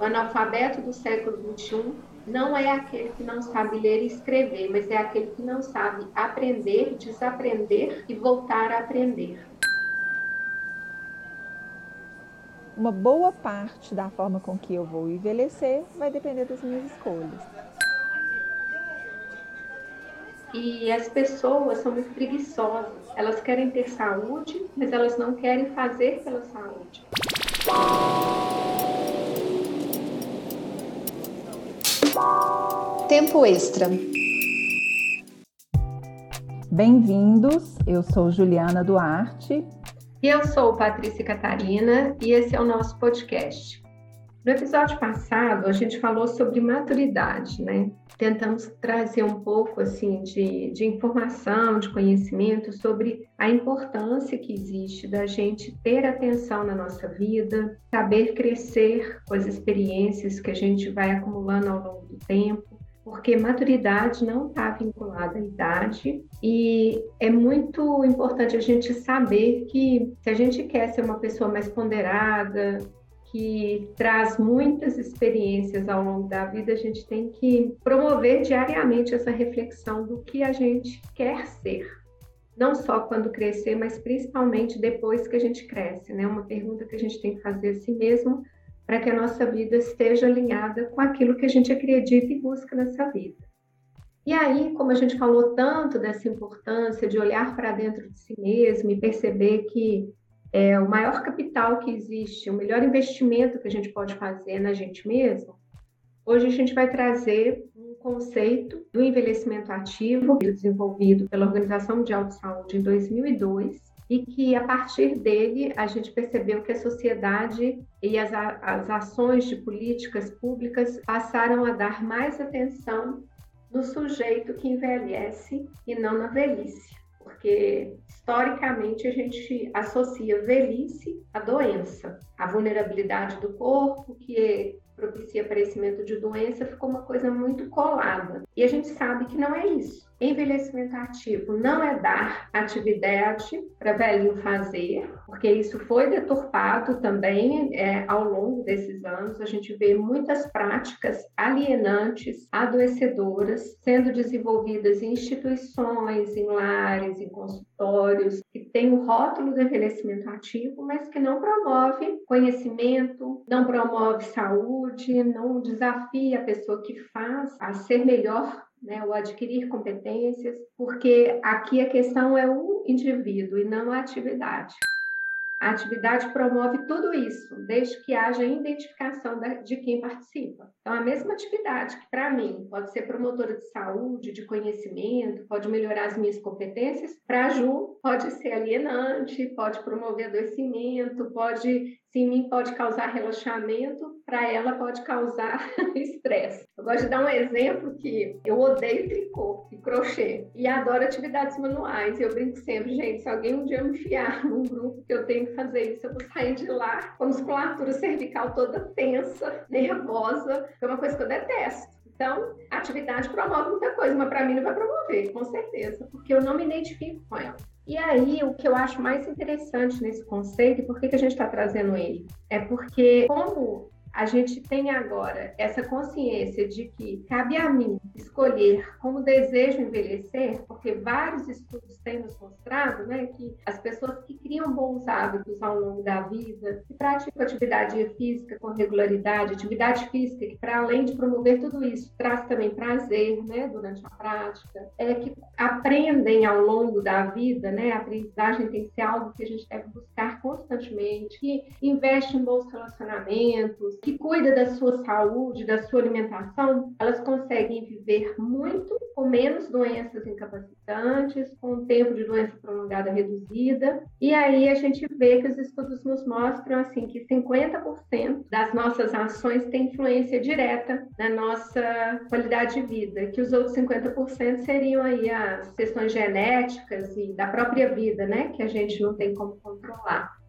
O analfabeto do século XXI não é aquele que não sabe ler e escrever, mas é aquele que não sabe aprender, desaprender e voltar a aprender. Uma boa parte da forma com que eu vou envelhecer vai depender das minhas escolhas. E as pessoas são muito preguiçosas. Elas querem ter saúde, mas elas não querem fazer pela saúde. Tempo extra. Bem-vindos, eu sou Juliana Duarte. E eu sou Patrícia Catarina, e esse é o nosso podcast. No episódio passado, a gente falou sobre maturidade, né? Tentamos trazer um pouco assim de, de informação, de conhecimento sobre a importância que existe da gente ter atenção na nossa vida, saber crescer com as experiências que a gente vai acumulando ao longo do tempo, porque maturidade não está vinculada à idade e é muito importante a gente saber que se a gente quer ser uma pessoa mais ponderada, que traz muitas experiências ao longo da vida, a gente tem que promover diariamente essa reflexão do que a gente quer ser. Não só quando crescer, mas principalmente depois que a gente cresce, né? Uma pergunta que a gente tem que fazer a si mesmo para que a nossa vida esteja alinhada com aquilo que a gente acredita e busca nessa vida. E aí, como a gente falou tanto dessa importância de olhar para dentro de si mesmo e perceber que é, o maior capital que existe, o melhor investimento que a gente pode fazer na gente mesmo, hoje a gente vai trazer um conceito do envelhecimento ativo, desenvolvido pela Organização Mundial de Saúde em 2002, e que a partir dele a gente percebeu que a sociedade e as, as ações de políticas públicas passaram a dar mais atenção no sujeito que envelhece e não na velhice porque historicamente a gente associa velhice à doença, a vulnerabilidade do corpo, que propicia aparecimento de doença, ficou uma coisa muito colada. E a gente sabe que não é isso. Envelhecimento ativo não é dar atividade para velhinho fazer, porque isso foi deturpado também é, ao longo desses anos. A gente vê muitas práticas alienantes, adoecedoras, sendo desenvolvidas em instituições, em lares, em consultórios, que tem o rótulo do envelhecimento ativo, mas que não promove conhecimento, não promove saúde, não desafia a pessoa que faz a ser melhor né, o adquirir competências, porque aqui a questão é o indivíduo e não a atividade. A atividade promove tudo isso, desde que haja identificação de quem participa. Então, a mesma atividade que, para mim, pode ser promotora de saúde, de conhecimento, pode melhorar as minhas competências, para a Ju pode ser alienante, pode promover adoecimento, pode se em mim pode causar relaxamento, para ela pode causar estresse. Eu gosto de dar um exemplo que eu odeio tricô e crochê e adoro atividades manuais. Eu brinco sempre, gente, se alguém um dia me enfiar num grupo que eu tenho que fazer isso, eu vou sair de lá com a musculatura cervical toda tensa, nervosa, é uma coisa que eu detesto. Então, atividade promove muita coisa, mas para mim não vai promover, com certeza, porque eu não me identifico com ela. E aí, o que eu acho mais interessante nesse conceito, e por que, que a gente está trazendo ele? É porque, como a gente tem agora essa consciência de que cabe a mim escolher como desejo envelhecer, porque vários estudos têm nos mostrado né, que as pessoas que criam bons hábitos ao longo da vida, que praticam atividade física com regularidade, atividade física que, para além de promover tudo isso, traz também prazer né, durante a prática, é que aprendem ao longo da vida, né, a aprendizagem tem que ser algo que a gente deve buscar constantemente, que investe em bons relacionamentos, que cuida da sua saúde, da sua alimentação, elas conseguem viver muito com menos doenças incapacitantes, com um tempo de doença prolongada reduzida. E aí a gente vê que os estudos nos mostram assim que 50% das nossas ações têm influência direta na nossa qualidade de vida, que os outros 50% seriam aí as questões genéticas e da própria vida, né, que a gente não tem como controlar.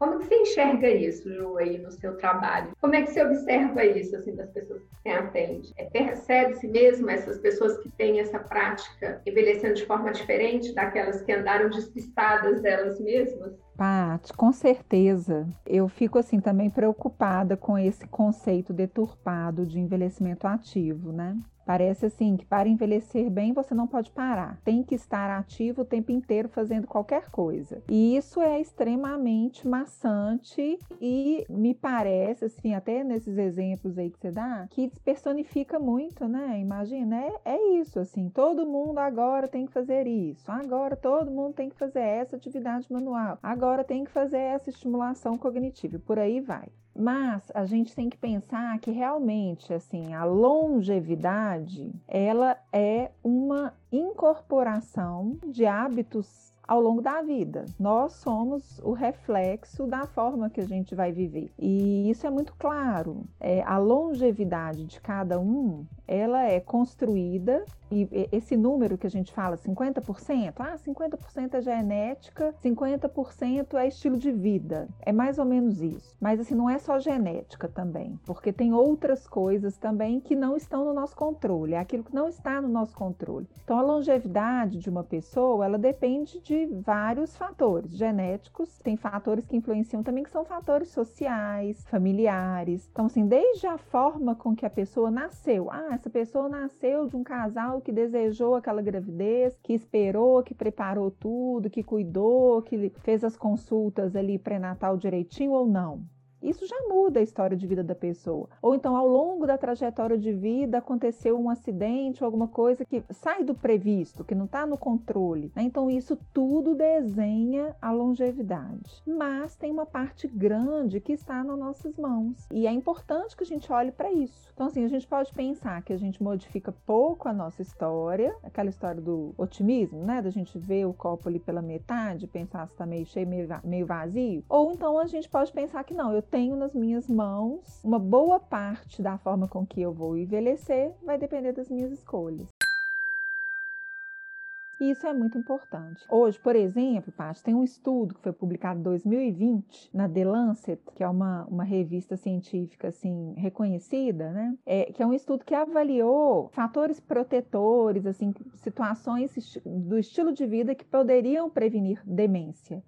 Como que você enxerga isso, Ju, aí no seu trabalho? Como é que você observa isso, assim, das pessoas que você atende? É, Percebe-se mesmo essas pessoas que têm essa prática envelhecendo de forma diferente daquelas que andaram despistadas delas mesmas? Paty, com certeza. Eu fico assim também preocupada com esse conceito deturpado de envelhecimento ativo, né? Parece assim que para envelhecer bem você não pode parar, tem que estar ativo o tempo inteiro fazendo qualquer coisa. E isso é extremamente maçante e me parece, assim, até nesses exemplos aí que você dá, que despersonifica muito, né? Imagina, é, é isso, assim, todo mundo agora tem que fazer isso, agora todo mundo tem que fazer essa atividade manual, agora tem que fazer essa estimulação cognitiva, e por aí vai. Mas a gente tem que pensar que realmente, assim, a longevidade, ela é uma incorporação de hábitos ao longo da vida. Nós somos o reflexo da forma que a gente vai viver. E isso é muito claro. É, a longevidade de cada um, ela é construída e esse número que a gente fala, 50%, ah, 50% é genética, 50% é estilo de vida. É mais ou menos isso. Mas assim, não é só genética também, porque tem outras coisas também que não estão no nosso controle, é aquilo que não está no nosso controle. Então a longevidade de uma pessoa, ela depende de vários fatores genéticos, tem fatores que influenciam também que são fatores sociais, familiares. Então assim, desde a forma com que a pessoa nasceu, ah, essa pessoa nasceu de um casal que desejou aquela gravidez, que esperou, que preparou tudo, que cuidou, que fez as consultas ali pré-natal direitinho ou não. Isso já muda a história de vida da pessoa. Ou então, ao longo da trajetória de vida, aconteceu um acidente ou alguma coisa que sai do previsto, que não está no controle. Né? Então, isso tudo desenha a longevidade. Mas tem uma parte grande que está nas nossas mãos. E é importante que a gente olhe para isso. Então, assim, a gente pode pensar que a gente modifica pouco a nossa história, aquela história do otimismo, né? Da gente ver o copo ali pela metade, pensar se está meio cheio, meio vazio. Ou então a gente pode pensar que não, eu tenho nas minhas mãos uma boa parte da forma com que eu vou envelhecer, vai depender das minhas escolhas. E isso é muito importante. Hoje, por exemplo, Paty, tem um estudo que foi publicado em 2020 na The Lancet, que é uma, uma revista científica assim reconhecida, né? É, que é um estudo que avaliou fatores protetores, assim, situações do estilo de vida que poderiam prevenir demência.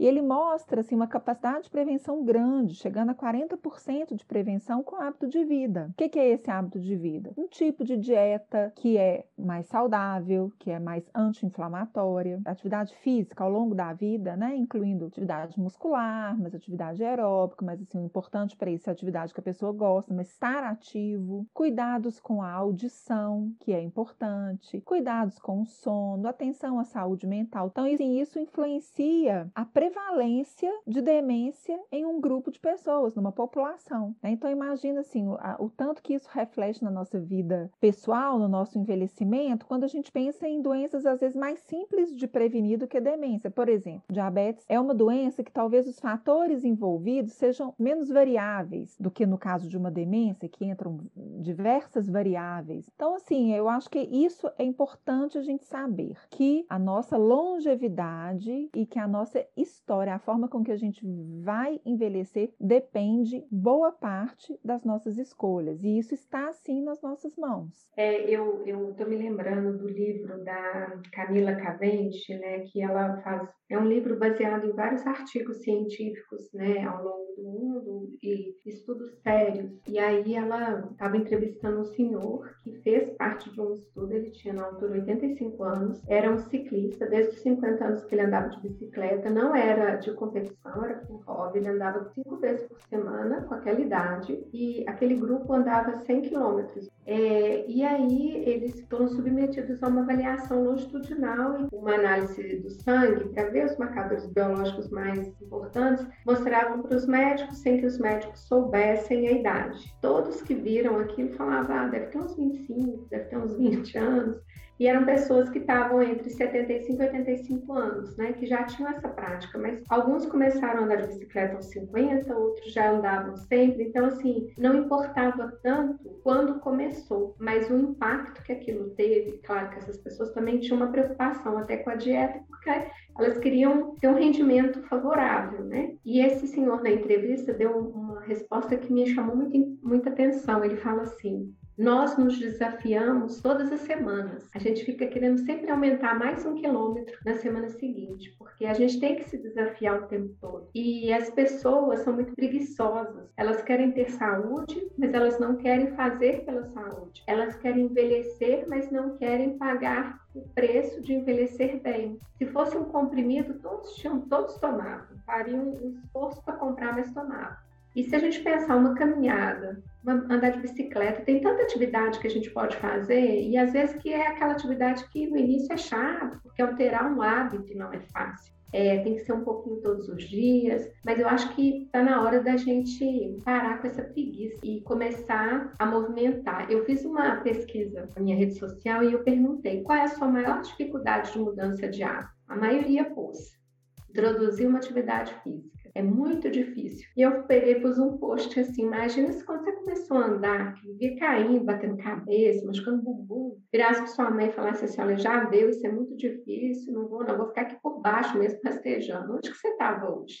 E ele mostra assim, uma capacidade de prevenção grande, chegando a 40% de prevenção com hábito de vida. O que é esse hábito de vida? Um tipo de dieta que é mais saudável, que é mais anti-inflamatória, atividade física ao longo da vida, né? incluindo atividade muscular, mas atividade aeróbica, mas assim, o importante para isso é a atividade que a pessoa gosta, mas estar ativo, cuidados com a audição, que é importante, cuidados com o sono, atenção à saúde mental. Então, assim, isso influencia a prevenção prevalência de demência em um grupo de pessoas, numa população. Né? Então imagina assim o, a, o, tanto que isso reflete na nossa vida pessoal, no nosso envelhecimento, quando a gente pensa em doenças às vezes mais simples de prevenir do que demência. Por exemplo, diabetes é uma doença que talvez os fatores envolvidos sejam menos variáveis do que no caso de uma demência, que entram diversas variáveis. Então, assim, eu acho que isso é importante a gente saber que a nossa longevidade e que a nossa história história, a forma com que a gente vai envelhecer, depende boa parte das nossas escolhas. E isso está, sim, nas nossas mãos. É, eu estou me lembrando do livro da Camila Cavendish, né, que ela faz. É um livro baseado em vários artigos científicos né, ao longo do mundo e estudos sérios. E aí ela estava entrevistando um senhor que fez parte de um estudo, ele tinha na altura 85 anos, era um ciclista, desde os 50 anos que ele andava de bicicleta, não era de competição, era por hobby, ele andava cinco vezes por semana com aquela idade e aquele grupo andava 100 quilômetros. É, e aí eles foram submetidos a uma avaliação longitudinal e uma análise do sangue para ver os marcadores biológicos mais importantes, mostravam para os médicos sem que os médicos soubessem a idade. Todos que viram aquilo falavam, ah, deve ter uns 25, deve ter uns 20 anos. E eram pessoas que estavam entre 75 e 85 anos, né, que já tinham essa prática, mas alguns começaram a andar de bicicleta aos 50, outros já andavam sempre, então assim, não importava tanto quando começou, mas o impacto que aquilo teve, claro que essas pessoas também tinham uma preocupação até com a dieta, porque elas queriam ter um rendimento favorável, né? E esse senhor na entrevista deu uma resposta que me chamou muito, muita atenção. Ele fala assim: nós nos desafiamos todas as semanas. A gente fica querendo sempre aumentar mais um quilômetro na semana seguinte, porque a gente tem que se desafiar o tempo todo. E as pessoas são muito preguiçosas. Elas querem ter saúde, mas elas não querem fazer pela saúde. Elas querem envelhecer, mas não querem pagar o preço de envelhecer bem. Se fosse um comprimido, todos tinham, todos tomavam, fariam um esforço para comprar, mas tomavam. E se a gente pensar uma caminhada, uma, andar de bicicleta, tem tanta atividade que a gente pode fazer, e às vezes que é aquela atividade que no início é chato, porque alterar um hábito não é fácil. É, tem que ser um pouquinho todos os dias, mas eu acho que está na hora da gente parar com essa preguiça e começar a movimentar. Eu fiz uma pesquisa na minha rede social e eu perguntei qual é a sua maior dificuldade de mudança de hábito. A maioria pôs introduzir uma atividade física. É muito difícil. E eu peguei pus um post assim, imagina se quando você começou a andar, que caindo, batendo cabeça, machucando bumbum, virasse para sua mãe e falasse assim, olha, já deu, isso é muito difícil, não vou não, vou ficar aqui por baixo mesmo rastejando. Onde que você estava hoje?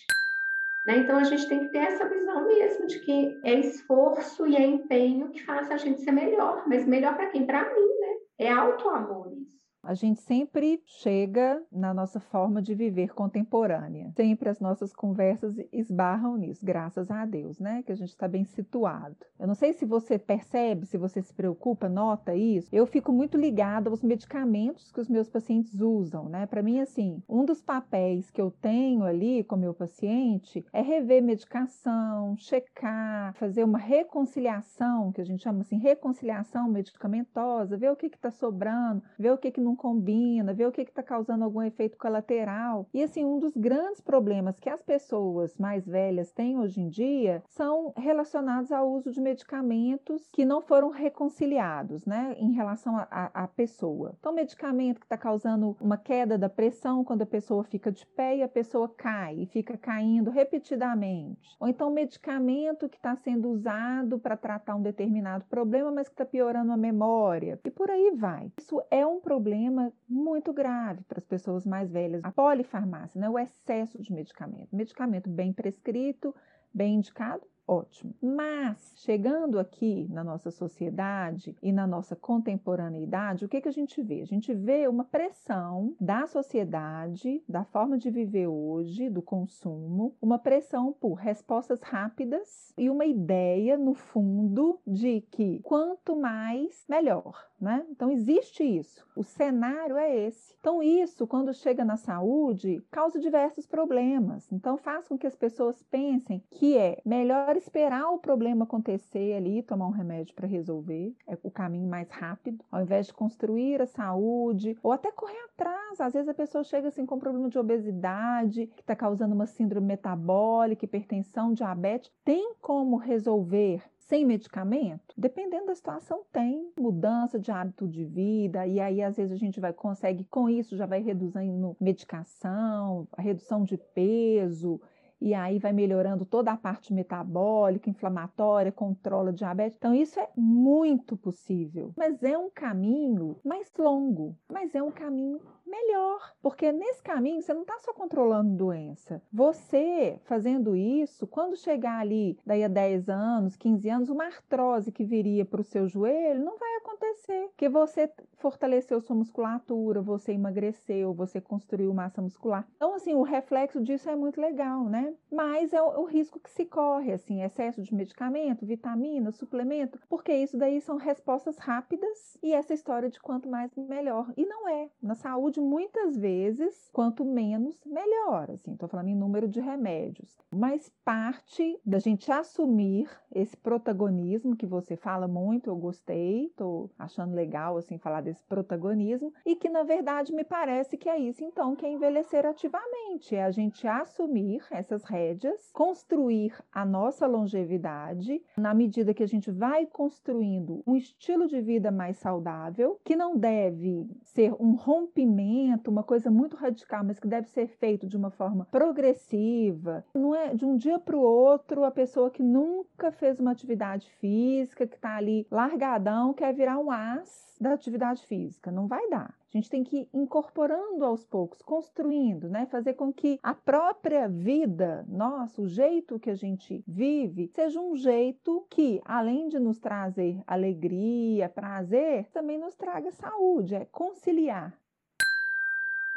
Né? Então a gente tem que ter essa visão mesmo de que é esforço e é empenho que faz a gente ser melhor, mas melhor para quem? Para mim, né? É auto-amor isso. A gente sempre chega na nossa forma de viver contemporânea. Sempre as nossas conversas esbarram nisso, graças a Deus, né? Que a gente está bem situado. Eu não sei se você percebe, se você se preocupa, nota isso. Eu fico muito ligada aos medicamentos que os meus pacientes usam, né? Para mim, assim, um dos papéis que eu tenho ali com meu paciente é rever medicação, checar, fazer uma reconciliação, que a gente chama assim, reconciliação medicamentosa, ver o que está sobrando, ver o que, que não não combina, ver o que está causando algum efeito colateral. E assim, um dos grandes problemas que as pessoas mais velhas têm hoje em dia são relacionados ao uso de medicamentos que não foram reconciliados, né, em relação à pessoa. Então, medicamento que está causando uma queda da pressão quando a pessoa fica de pé e a pessoa cai e fica caindo repetidamente. Ou então, medicamento que está sendo usado para tratar um determinado problema, mas que está piorando a memória. E por aí vai. Isso é um problema problema muito grave para as pessoas mais velhas. A polifarmácia, né? o excesso de medicamento. Medicamento bem prescrito, bem indicado, ótimo. Mas, chegando aqui na nossa sociedade e na nossa contemporaneidade, o que, que a gente vê? A gente vê uma pressão da sociedade, da forma de viver hoje, do consumo, uma pressão por respostas rápidas e uma ideia, no fundo, de que quanto mais, melhor. Né? Então, existe isso. O cenário é esse. Então, isso, quando chega na saúde, causa diversos problemas. Então, faz com que as pessoas pensem que é melhor esperar o problema acontecer ali, tomar um remédio para resolver, é o caminho mais rápido, ao invés de construir a saúde ou até correr atrás. Às vezes a pessoa chega assim com um problema de obesidade, que está causando uma síndrome metabólica, hipertensão, diabetes. Tem como resolver sem medicamento? Dependendo da situação, tem mudança de hábito de vida, e aí às vezes a gente vai consegue com isso já vai reduzindo medicação, redução de peso, e aí vai melhorando toda a parte metabólica, inflamatória, controla diabetes. Então, isso é muito possível, mas é um caminho mais longo, mas é um caminho melhor, porque nesse caminho você não está só controlando doença. Você fazendo isso, quando chegar ali, daí a 10 anos, 15 anos, uma artrose que viria para o seu joelho não vai acontecer, porque você fortaleceu sua musculatura, você emagreceu, você construiu massa muscular. Então, assim, o reflexo disso é muito legal, né? Mas é o, o risco que se corre, assim, excesso de medicamento, vitamina, suplemento, porque isso daí são respostas rápidas e essa história de quanto mais melhor. E não é. Na saúde muitas vezes, quanto menos, melhor. Assim, estou falando em número de remédios. Mas parte da gente assumir esse protagonismo que você fala muito, eu gostei, estou achando legal assim falar desse protagonismo, e que na verdade me parece que é isso então que é envelhecer ativamente, é a gente assumir essas rédeas, construir a nossa longevidade na medida que a gente vai construindo um estilo de vida mais saudável, que não deve ser um rompimento, uma coisa muito radical, mas que deve ser feito de uma forma progressiva. Não é de um dia para o outro a pessoa que nunca fez uma atividade física, que está ali largadão, quer virar um as da atividade física. Não vai dar. A gente tem que ir incorporando aos poucos, construindo, né? Fazer com que a própria vida, nosso o jeito que a gente vive, seja um jeito que, além de nos trazer alegria, prazer, também nos traga saúde, é conciliar.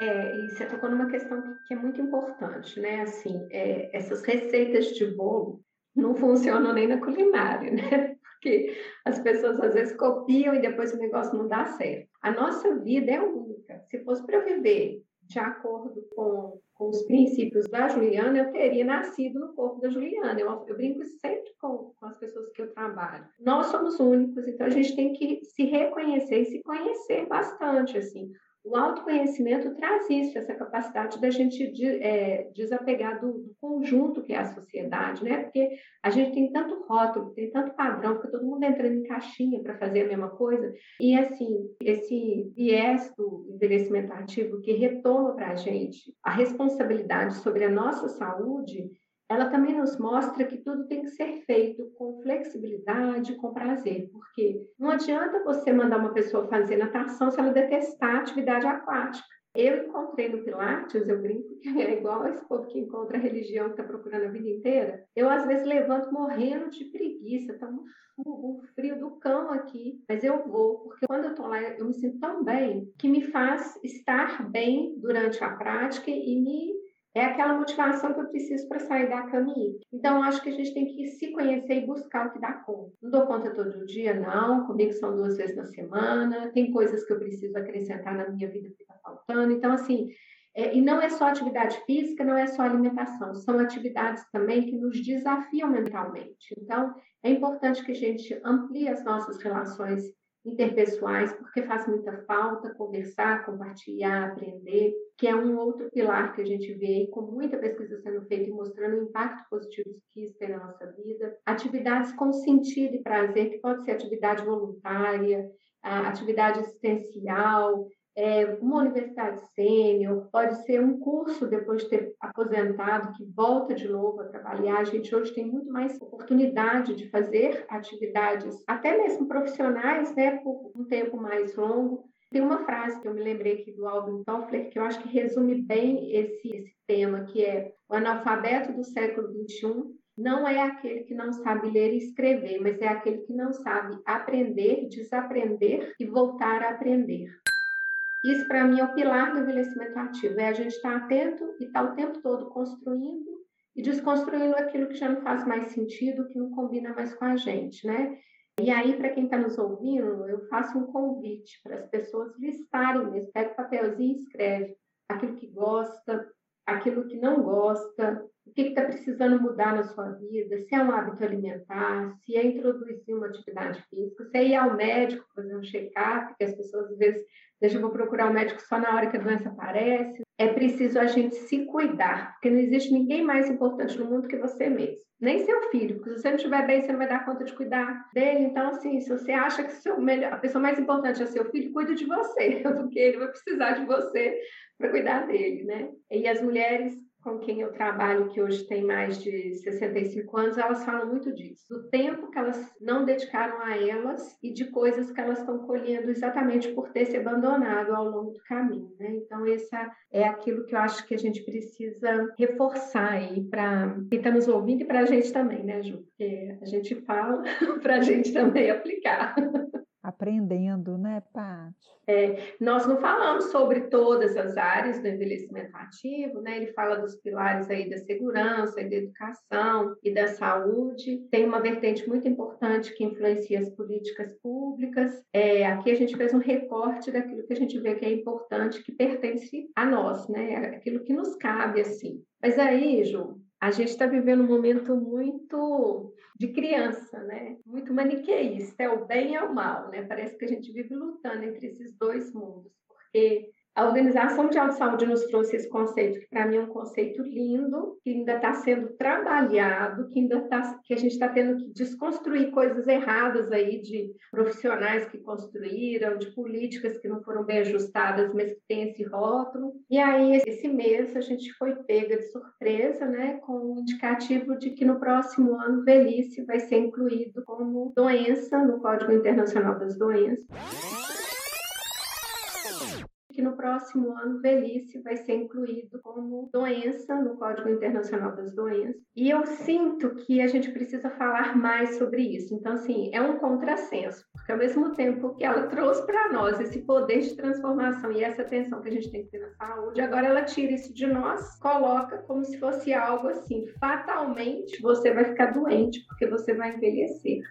É, e você tocou numa questão que é muito importante, né? Assim, é, essas receitas de bolo não funcionam nem na culinária, né? Porque as pessoas às vezes copiam e depois o negócio não dá certo. A nossa vida é única. Se fosse para viver de acordo com, com os princípios da Juliana, eu teria nascido no corpo da Juliana. Eu, eu brinco sempre com, com as pessoas que eu trabalho. Nós somos únicos, então a gente tem que se reconhecer e se conhecer bastante, assim. O autoconhecimento traz isso, essa capacidade da gente de, é, desapegar do, do, conjunto que é a sociedade, né? Porque a gente tem tanto rótulo, tem tanto padrão, fica todo mundo entrando em caixinha para fazer a mesma coisa. E, assim, esse viés do envelhecimento ativo que retoma para a gente a responsabilidade sobre a nossa saúde ela também nos mostra que tudo tem que ser feito com flexibilidade, com prazer, porque não adianta você mandar uma pessoa fazer natação se ela detestar a atividade aquática. Eu encontrei no Pilates, eu brinco que é igual esse povo que encontra a religião que está procurando a vida inteira. Eu, às vezes, levanto morrendo de preguiça, tá um, um frio do cão aqui, mas eu vou, porque quando eu estou lá, eu me sinto tão bem que me faz estar bem durante a prática e me é aquela motivação que eu preciso para sair da cama e ir. Então, acho que a gente tem que se conhecer e buscar o que dá conta. Não dou conta todo dia, não. Comigo são duas vezes na semana. Tem coisas que eu preciso acrescentar na minha vida que está faltando. Então, assim, é, e não é só atividade física, não é só alimentação, são atividades também que nos desafiam mentalmente. Então, é importante que a gente amplie as nossas relações interpessoais, porque faz muita falta conversar, compartilhar, aprender, que é um outro pilar que a gente vê aí, com muita pesquisa sendo feita e mostrando o impacto positivo que isso tem na nossa vida. Atividades com sentido e prazer, que pode ser atividade voluntária, atividade assistencial, é, uma universidade sênior, pode ser um curso depois de ter aposentado que volta de novo a trabalhar. A gente hoje tem muito mais oportunidade de fazer atividades, até mesmo profissionais, né, por um tempo mais longo. Tem uma frase que eu me lembrei aqui do Alvin Toffler que eu acho que resume bem esse, esse tema, que é o analfabeto do século XXI não é aquele que não sabe ler e escrever, mas é aquele que não sabe aprender, desaprender e voltar a aprender. Isso, para mim, é o pilar do envelhecimento ativo. É a gente estar tá atento e estar tá o tempo todo construindo e desconstruindo aquilo que já não faz mais sentido, que não combina mais com a gente, né? E aí, para quem está nos ouvindo, eu faço um convite para as pessoas listarem mesmo. Pega o papelzinho e escreve aquilo que gosta, aquilo que não gosta, o que está precisando mudar na sua vida, se é um hábito alimentar, se é introduzir uma atividade física, se é ir ao médico fazer um check-up, que as pessoas às vezes deixam vou procurar o um médico só na hora que a doença aparece. É preciso a gente se cuidar, porque não existe ninguém mais importante no mundo que você mesmo. Nem seu filho, porque se você não estiver bem, você não vai dar conta de cuidar dele. Então, assim, se você acha que seu melhor, a pessoa mais importante é seu filho, cuide de você, porque ele vai precisar de você para cuidar dele, né? E as mulheres com quem eu trabalho, que hoje tem mais de 65 anos, elas falam muito disso, do tempo que elas não dedicaram a elas e de coisas que elas estão colhendo exatamente por ter se abandonado ao longo do caminho, né? Então, essa é aquilo que eu acho que a gente precisa reforçar aí para quem está nos ouvindo e para a gente também, né, Ju? Porque a gente fala para a gente também aplicar. Aprendendo, né, Paty? É, nós não falamos sobre todas as áreas do envelhecimento ativo, né? Ele fala dos pilares aí da segurança e da educação e da saúde. Tem uma vertente muito importante que influencia as políticas públicas. É, aqui a gente fez um recorte daquilo que a gente vê que é importante, que pertence a nós, né? Aquilo que nos cabe, assim. Mas aí, Ju, a gente está vivendo um momento muito de criança, né? Muito maniqueísta, é o bem e é o mal, né? Parece que a gente vive lutando entre esses dois mundos, porque a Organização Mundial de Saúde nos trouxe esse conceito, que para mim é um conceito lindo, que ainda está sendo trabalhado, que ainda tá, que a gente está tendo que desconstruir coisas erradas aí de profissionais que construíram, de políticas que não foram bem ajustadas, mas que tem esse rótulo. E aí, esse mês, a gente foi pega de surpresa, né, com o um indicativo de que no próximo ano velhice vai ser incluído como doença no Código Internacional das Doenças que no próximo ano velhice vai ser incluído como doença no Código Internacional das Doenças. E eu sinto que a gente precisa falar mais sobre isso. Então, assim, é um contrassenso, porque ao mesmo tempo que ela trouxe para nós esse poder de transformação e essa atenção que a gente tem que ter na saúde, agora ela tira isso de nós, coloca como se fosse algo assim, fatalmente você vai ficar doente porque você vai envelhecer.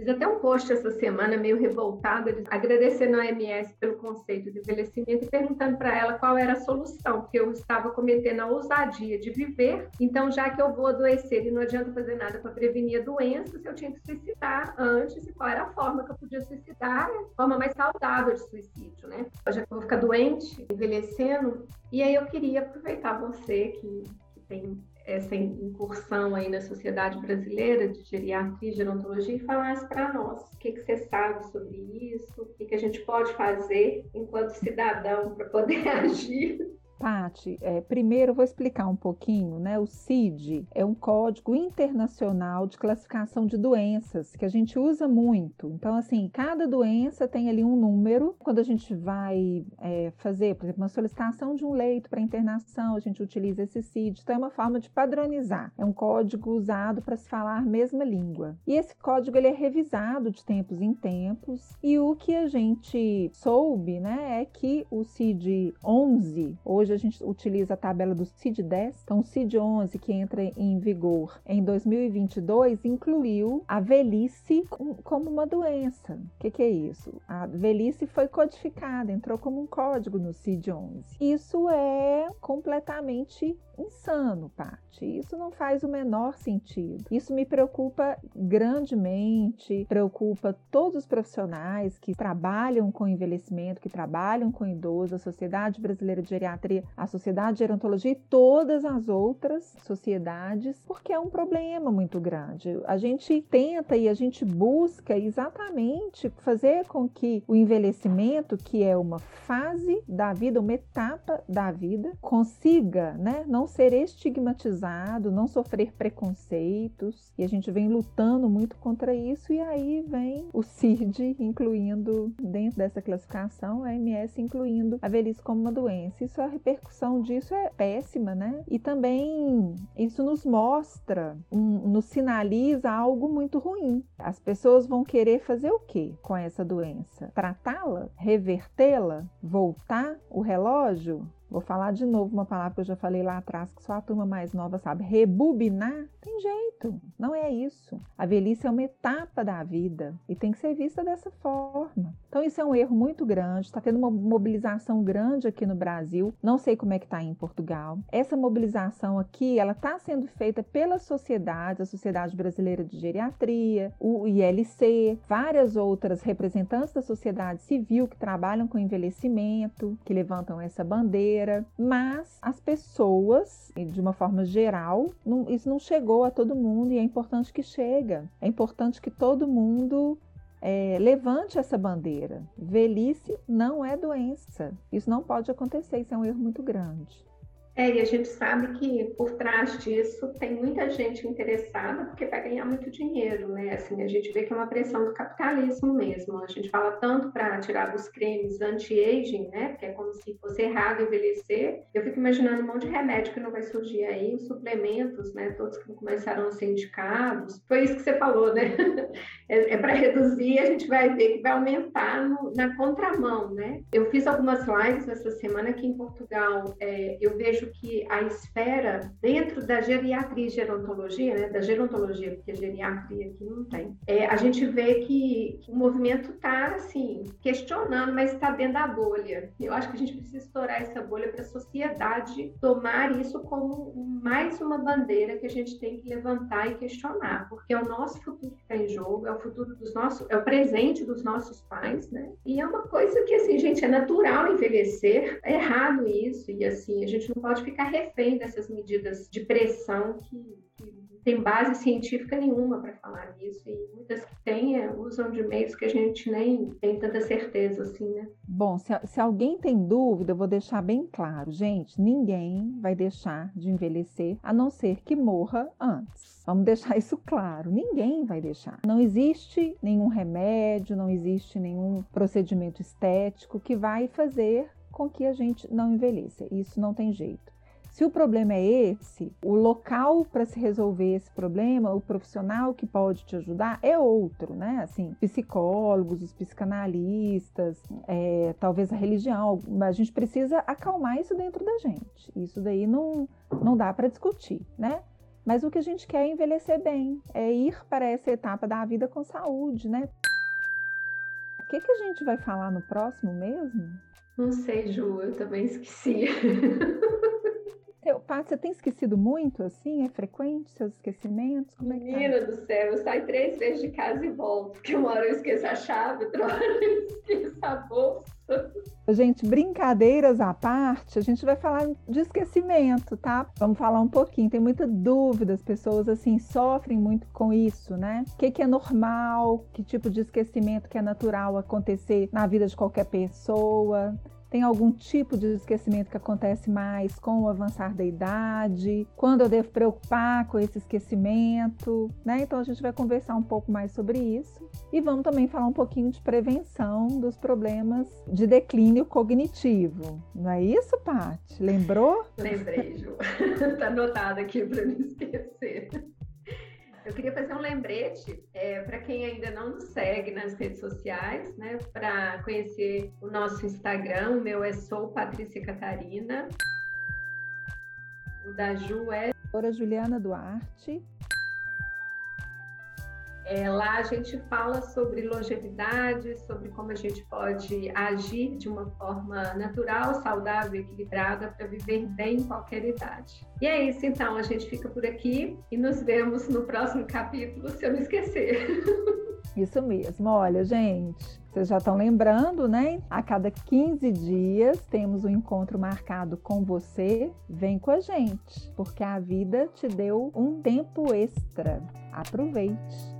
Fiz até um post essa semana, meio revoltada, agradecendo a OMS pelo conceito de envelhecimento e perguntando para ela qual era a solução, porque eu estava cometendo a ousadia de viver, então já que eu vou adoecer e não adianta fazer nada para prevenir a doença, eu tinha que suicidar antes e qual era a forma que eu podia suicidar, a forma mais saudável de suicídio, né? Já que eu vou ficar doente, envelhecendo, e aí eu queria aproveitar você que, que tem essa incursão aí na sociedade brasileira de geriatria e gerontologia e falasse para nós. O que, que você sabe sobre isso, o que, que a gente pode fazer enquanto cidadão para poder agir Pati, é, primeiro vou explicar um pouquinho, né? O CID é um código internacional de classificação de doenças que a gente usa muito. Então, assim, cada doença tem ali um número. Quando a gente vai é, fazer, por exemplo, uma solicitação de um leito para internação, a gente utiliza esse CID. Então, é uma forma de padronizar. É um código usado para se falar a mesma língua. E esse código ele é revisado de tempos em tempos. E o que a gente soube, né, é que o CID 11 hoje Hoje a gente utiliza a tabela do CID-10. Então, o CID-11, que entra em vigor em 2022, incluiu a velhice como uma doença. O que, que é isso? A velhice foi codificada, entrou como um código no CID-11. Isso é completamente insano, Paty. Isso não faz o menor sentido. Isso me preocupa grandemente, preocupa todos os profissionais que trabalham com envelhecimento, que trabalham com idoso, a Sociedade Brasileira de Geriatria, a Sociedade de Gerontologia e todas as outras sociedades, porque é um problema muito grande. A gente tenta e a gente busca exatamente fazer com que o envelhecimento, que é uma fase da vida, uma etapa da vida, consiga, né, não ser estigmatizado, não sofrer preconceitos, e a gente vem lutando muito contra isso, e aí vem o CID incluindo, dentro dessa classificação, a MS incluindo a velhice como uma doença. Isso, a repercussão disso é péssima, né? E também isso nos mostra, um, nos sinaliza algo muito ruim. As pessoas vão querer fazer o que com essa doença? Tratá-la? Revertê-la? Voltar o relógio? Vou falar de novo uma palavra que eu já falei lá atrás, que só a turma mais nova sabe. Rebubinar? Tem jeito, não é isso. A velhice é uma etapa da vida e tem que ser vista dessa forma. Então, isso é um erro muito grande. Está tendo uma mobilização grande aqui no Brasil. Não sei como é que está em Portugal. Essa mobilização aqui, ela está sendo feita pelas sociedades, a Sociedade Brasileira de Geriatria, o ILC, várias outras representantes da sociedade civil que trabalham com envelhecimento, que levantam essa bandeira mas as pessoas, de uma forma geral, não, isso não chegou a todo mundo e é importante que chega. É importante que todo mundo é, levante essa bandeira. Velhice não é doença. Isso não pode acontecer, isso é um erro muito grande. É, e a gente sabe que por trás disso tem muita gente interessada porque vai ganhar muito dinheiro, né? Assim, a gente vê que é uma pressão do capitalismo mesmo. A gente fala tanto para tirar os cremes anti-aging, né? Porque é como se fosse errado envelhecer. Eu fico imaginando um monte de remédio que não vai surgir aí, os suplementos, né? Todos que começaram a ser indicados. Foi isso que você falou, né? É, é para reduzir, a gente vai ver que vai aumentar no, na contramão, né? Eu fiz algumas lives essa semana aqui em Portugal. É, eu vejo que a esfera dentro da geriatria e gerontologia, né, da gerontologia, porque geriatria aqui não tem, é, a gente vê que, que o movimento está assim questionando, mas está dentro da bolha. Eu acho que a gente precisa estourar essa bolha para a sociedade tomar isso como mais uma bandeira que a gente tem que levantar e questionar, porque é o nosso futuro que está em jogo, é o futuro dos nossos, é o presente dos nossos pais, né? E é uma coisa que assim, gente, é natural envelhecer, é errado isso e assim a gente não pode pode ficar refém dessas medidas de pressão que, que tem base científica nenhuma para falar nisso e muitas que têm é, usam de meios que a gente nem tem tanta certeza assim, né? Bom, se, se alguém tem dúvida, eu vou deixar bem claro, gente, ninguém vai deixar de envelhecer a não ser que morra antes. Vamos deixar isso claro, ninguém vai deixar. Não existe nenhum remédio, não existe nenhum procedimento estético que vai fazer com que a gente não envelheça. Isso não tem jeito. Se o problema é esse, o local para se resolver esse problema, o profissional que pode te ajudar é outro, né? Assim, psicólogos, os psicanalistas, é, talvez a religião, mas a gente precisa acalmar isso dentro da gente. Isso daí não, não dá para discutir, né? Mas o que a gente quer é envelhecer bem, é ir para essa etapa da vida com saúde, né? O que, que a gente vai falar no próximo mesmo? Não sei, Ju, eu também esqueci. Seu, Paty, você tem esquecido muito, assim? É frequente seus esquecimentos? Como Menina é tá? do céu, eu saio três vezes de casa e volto, porque uma hora eu esqueço a chave, outra hora eu esqueço a bolsa. Gente, brincadeiras à parte, a gente vai falar de esquecimento, tá? Vamos falar um pouquinho. Tem muita dúvida, as pessoas assim sofrem muito com isso, né? O que, que é normal, que tipo de esquecimento que é natural acontecer na vida de qualquer pessoa. Tem algum tipo de esquecimento que acontece mais com o avançar da idade? Quando eu devo preocupar com esse esquecimento? Né? Então a gente vai conversar um pouco mais sobre isso e vamos também falar um pouquinho de prevenção dos problemas de declínio cognitivo. Não é isso, Paty? Lembrou? Lembrei, Ju. Está anotado aqui para não esquecer. Eu queria fazer um lembrete é, para quem ainda não nos segue nas redes sociais, né? Para conhecer o nosso Instagram, o meu é Sou Patrícia Catarina. O da Ju é. Doutora Juliana Duarte. É, lá a gente fala sobre longevidade, sobre como a gente pode agir de uma forma natural, saudável, equilibrada para viver bem em qualquer idade. E é isso, então, a gente fica por aqui e nos vemos no próximo capítulo, se eu não esquecer. Isso mesmo. Olha, gente, vocês já estão lembrando, né? A cada 15 dias temos um encontro marcado com você. Vem com a gente, porque a vida te deu um tempo extra. Aproveite!